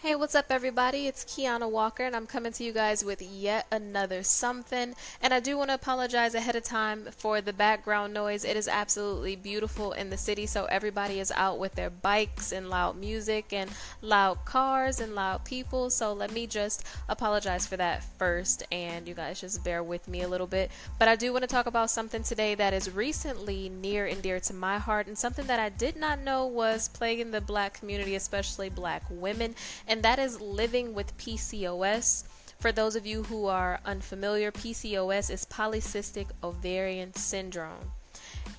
Hey, what's up, everybody? It's Kiana Walker, and I'm coming to you guys with yet another something. And I do want to apologize ahead of time for the background noise. It is absolutely beautiful in the city, so everybody is out with their bikes and loud music and loud cars and loud people. So let me just apologize for that first, and you guys just bear with me a little bit. But I do want to talk about something today that is recently near and dear to my heart, and something that I did not know was plaguing the black community, especially black women. And that is living with PCOS. For those of you who are unfamiliar, PCOS is polycystic ovarian syndrome.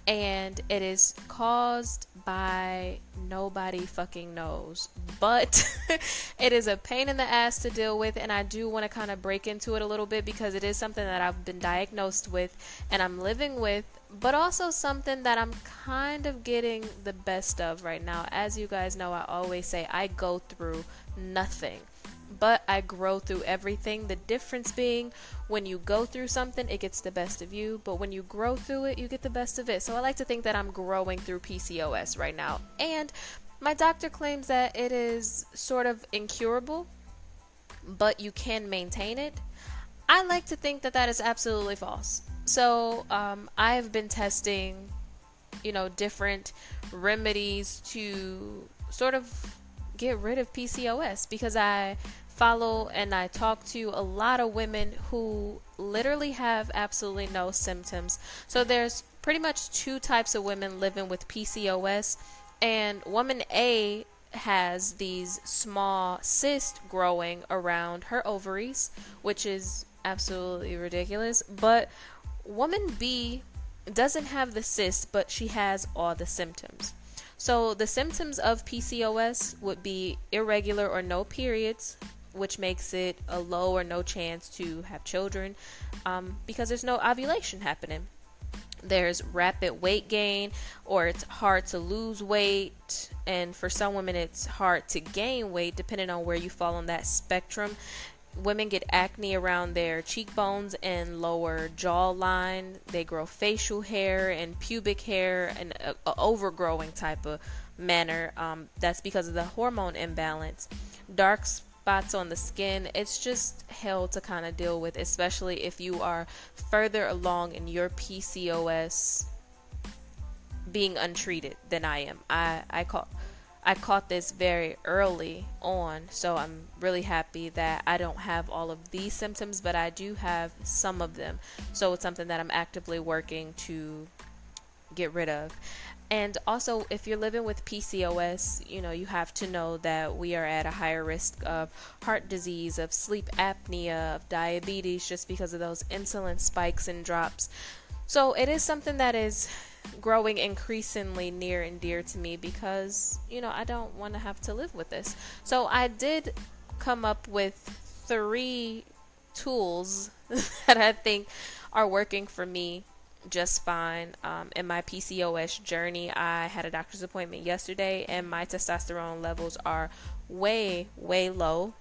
And it is caused by nobody fucking knows. But it is a pain in the ass to deal with. And I do want to kind of break into it a little bit because it is something that I've been diagnosed with and I'm living with but also something that I'm kind of getting the best of right now. As you guys know, I always say I go through nothing. But I grow through everything. The difference being when you go through something, it gets the best of you. But when you grow through it, you get the best of it. So I like to think that I'm growing through PCOS right now. And my doctor claims that it is sort of incurable, but you can maintain it. I like to think that that is absolutely false. So um, I've been testing, you know, different remedies to sort of get rid of PCOS because I follow and I talk to a lot of women who literally have absolutely no symptoms. So there's pretty much two types of women living with PCOS and woman A has these small cysts growing around her ovaries, which is absolutely ridiculous. But woman B doesn't have the cyst, but she has all the symptoms. So the symptoms of PCOS would be irregular or no periods, which makes it a low or no chance to have children um, because there's no ovulation happening. There's rapid weight gain, or it's hard to lose weight, and for some women, it's hard to gain weight depending on where you fall on that spectrum women get acne around their cheekbones and lower jawline. They grow facial hair and pubic hair and a, a overgrowing type of manner. Um, that's because of the hormone imbalance. Dark spots on the skin. It's just hell to kind of deal with, especially if you are further along in your PCOS being untreated than I am. I I call I caught this very early on, so I'm really happy that I don't have all of these symptoms, but I do have some of them. So it's something that I'm actively working to get rid of. And also, if you're living with PCOS, you know, you have to know that we are at a higher risk of heart disease, of sleep apnea, of diabetes, just because of those insulin spikes and drops. So it is something that is growing increasingly near and dear to me because, you know, I don't want to have to live with this. So I did come up with three tools that I think are working for me just fine um, in my PCOS journey. I had a doctor's appointment yesterday, and my testosterone levels are way, way low.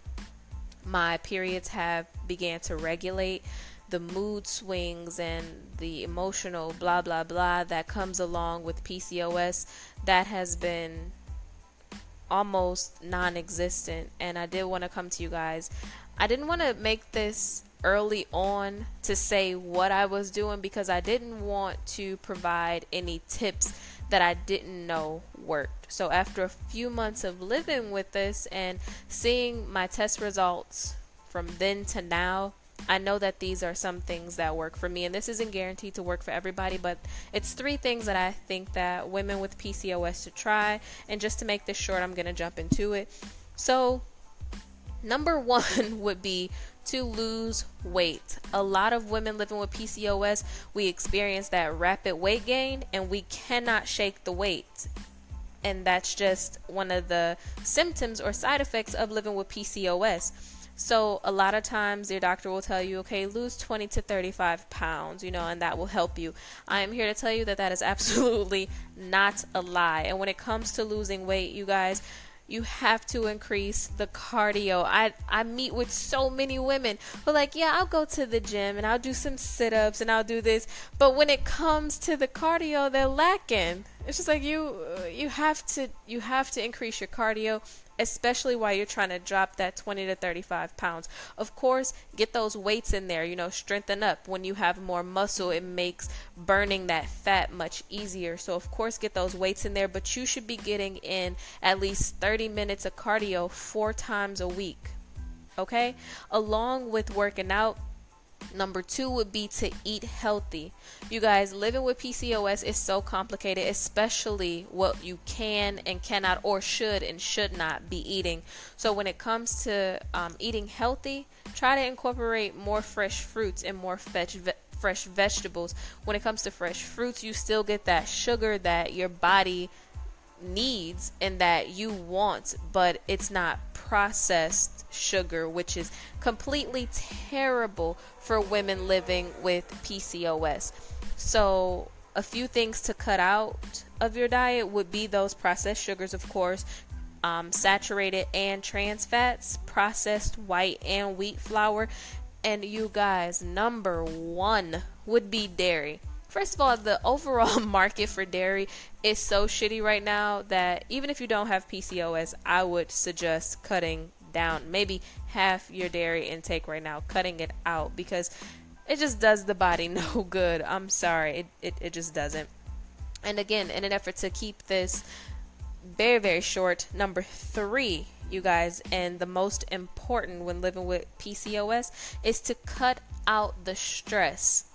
My periods have began to regulate the mood swings and the emotional blah blah blah that comes along with PCOS that has been almost non-existent and I did want to come to you guys. I didn't want to make this early on to say what I was doing because I didn't want to provide any tips that I didn't know worked. So after a few months of living with this and seeing my test results from then to now, I know that these are some things that work for me, and this isn't guaranteed to work for everybody, but it's three things that I think that women with PCOS should try. And just to make this short, I'm going to jump into it. So, number one would be to lose weight. A lot of women living with PCOS, we experience that rapid weight gain, and we cannot shake the weight. And that's just one of the symptoms or side effects of living with PCOS so a lot of times your doctor will tell you, okay, lose 20 to 35 pounds, you know, and that will help you. I am here to tell you that that is absolutely not a lie. And when it comes to losing weight, you guys, you have to increase the cardio. I I meet with so many women who are like, yeah, I'll go to the gym and I'll do some sit-ups and I'll do this, but when it comes to the cardio, they're lacking. It's just like you uh, you have to you have to increase your cardio especially while you're trying to drop that 20 to 35 pounds. Of course, get those weights in there, you know, strengthen up. When you have more muscle, it makes burning that fat much easier. So, of course, get those weights in there, but you should be getting in at least 30 minutes of cardio four times a week. Okay? Along with working out, Number two would be to eat healthy. You guys, living with PCOS is so complicated, especially what you can and cannot, or should and should not be eating. So, when it comes to um, eating healthy, try to incorporate more fresh fruits and more fresh, fresh vegetables. When it comes to fresh fruits, you still get that sugar that your body needs and that you want, but it's not processed sugar, which is completely terrible for women living with PCOS. So, a few things to cut out of your diet would be those processed sugars, of course, um, saturated and trans fats, processed white and wheat flour, and you guys, number one would be dairy. First of all, the overall market for dairy is so shitty right now that even if you don't have PCOS, I would suggest cutting down maybe half your dairy intake right now, cutting it out because it just does the body no good. I'm sorry, it, it, it just doesn't. And again, in an effort to keep this very, very short, number three, you guys, and the most important when living with PCOS is to cut out the stress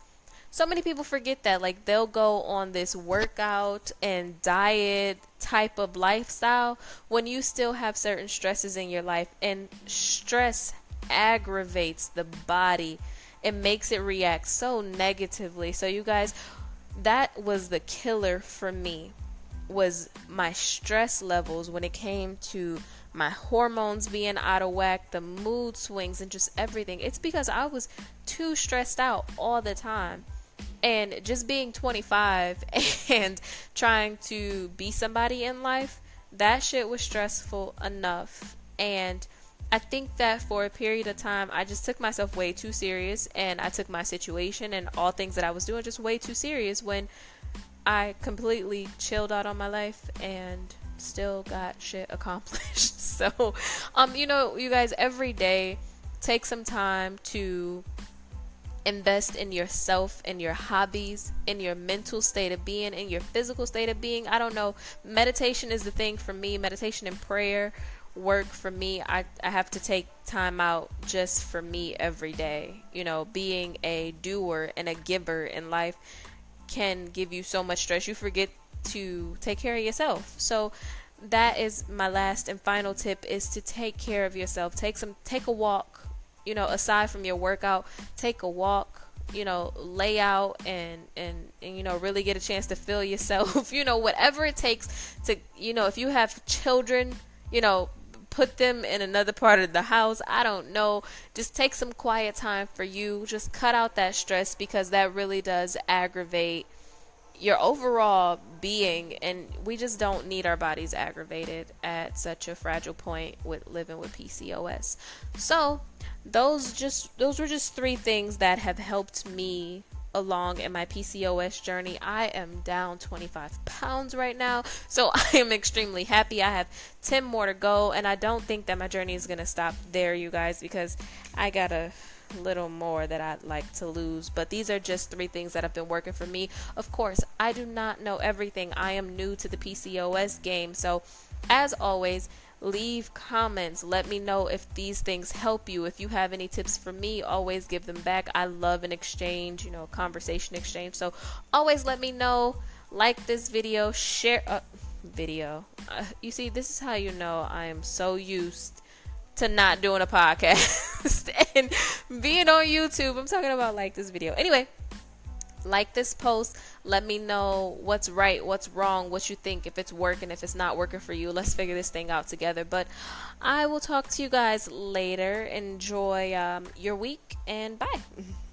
so many people forget that like they'll go on this workout and diet type of lifestyle when you still have certain stresses in your life and stress aggravates the body. It makes it react so negatively. So you guys that was the killer for me was my stress levels when it came to my hormones being out of whack, the mood swings, and just everything. It's because I was too stressed out all the time and just being 25 and trying to be somebody in life that shit was stressful enough and I think that for a period of time, I just took myself way too serious and I took my situation and all things that I was doing just way too serious when I completely chilled out on my life and still got shit accomplished. so, um, you know, you guys, every day take some time to invest in yourself in your hobbies in your mental state of being in your physical state of being. I don't know. Meditation is the thing for me. Meditation and prayer work for me. I, I have to take time out just for me every day. You know being a doer and a giver in life can give you so much stress. You forget to take care of yourself. So that is my last and final tip is to take care of yourself. Take some take a walk you know, aside from your workout, take a walk, you know, lay out and, and, and, you know, really get a chance to feel yourself, you know, whatever it takes to, you know, if you have children, you know, put them in another part of the house. I don't know. Just take some quiet time for you. Just cut out that stress because that really does aggravate your overall being and we just don't need our bodies aggravated at such a fragile point with living with PCOS. So, those just those were just three things that have helped me along in my PCOS journey. I am down 25 pounds right now, so I am extremely happy. I have 10 more to go, and I don't think that my journey is going to stop there, you guys, because I got a little more that I'd like to lose. But these are just three things that have been working for me. Of course, I do not know everything. I am new to the PCOS game, so as always, leave comments. Let me know if these things help you. If you have any tips for me, always give them back. I love an exchange, you know, conversation exchange. So always let me know. Like this video, share uh, video. Uh, you see, this is how you know I am so used to not doing a podcast and being on YouTube. I'm talking about like this video. Anyway, like this post let me know what's right what's wrong what you think if it's working if it's not working for you. Let's figure this thing out together. But i will talk to you guys later. Enjoy um, your week and bye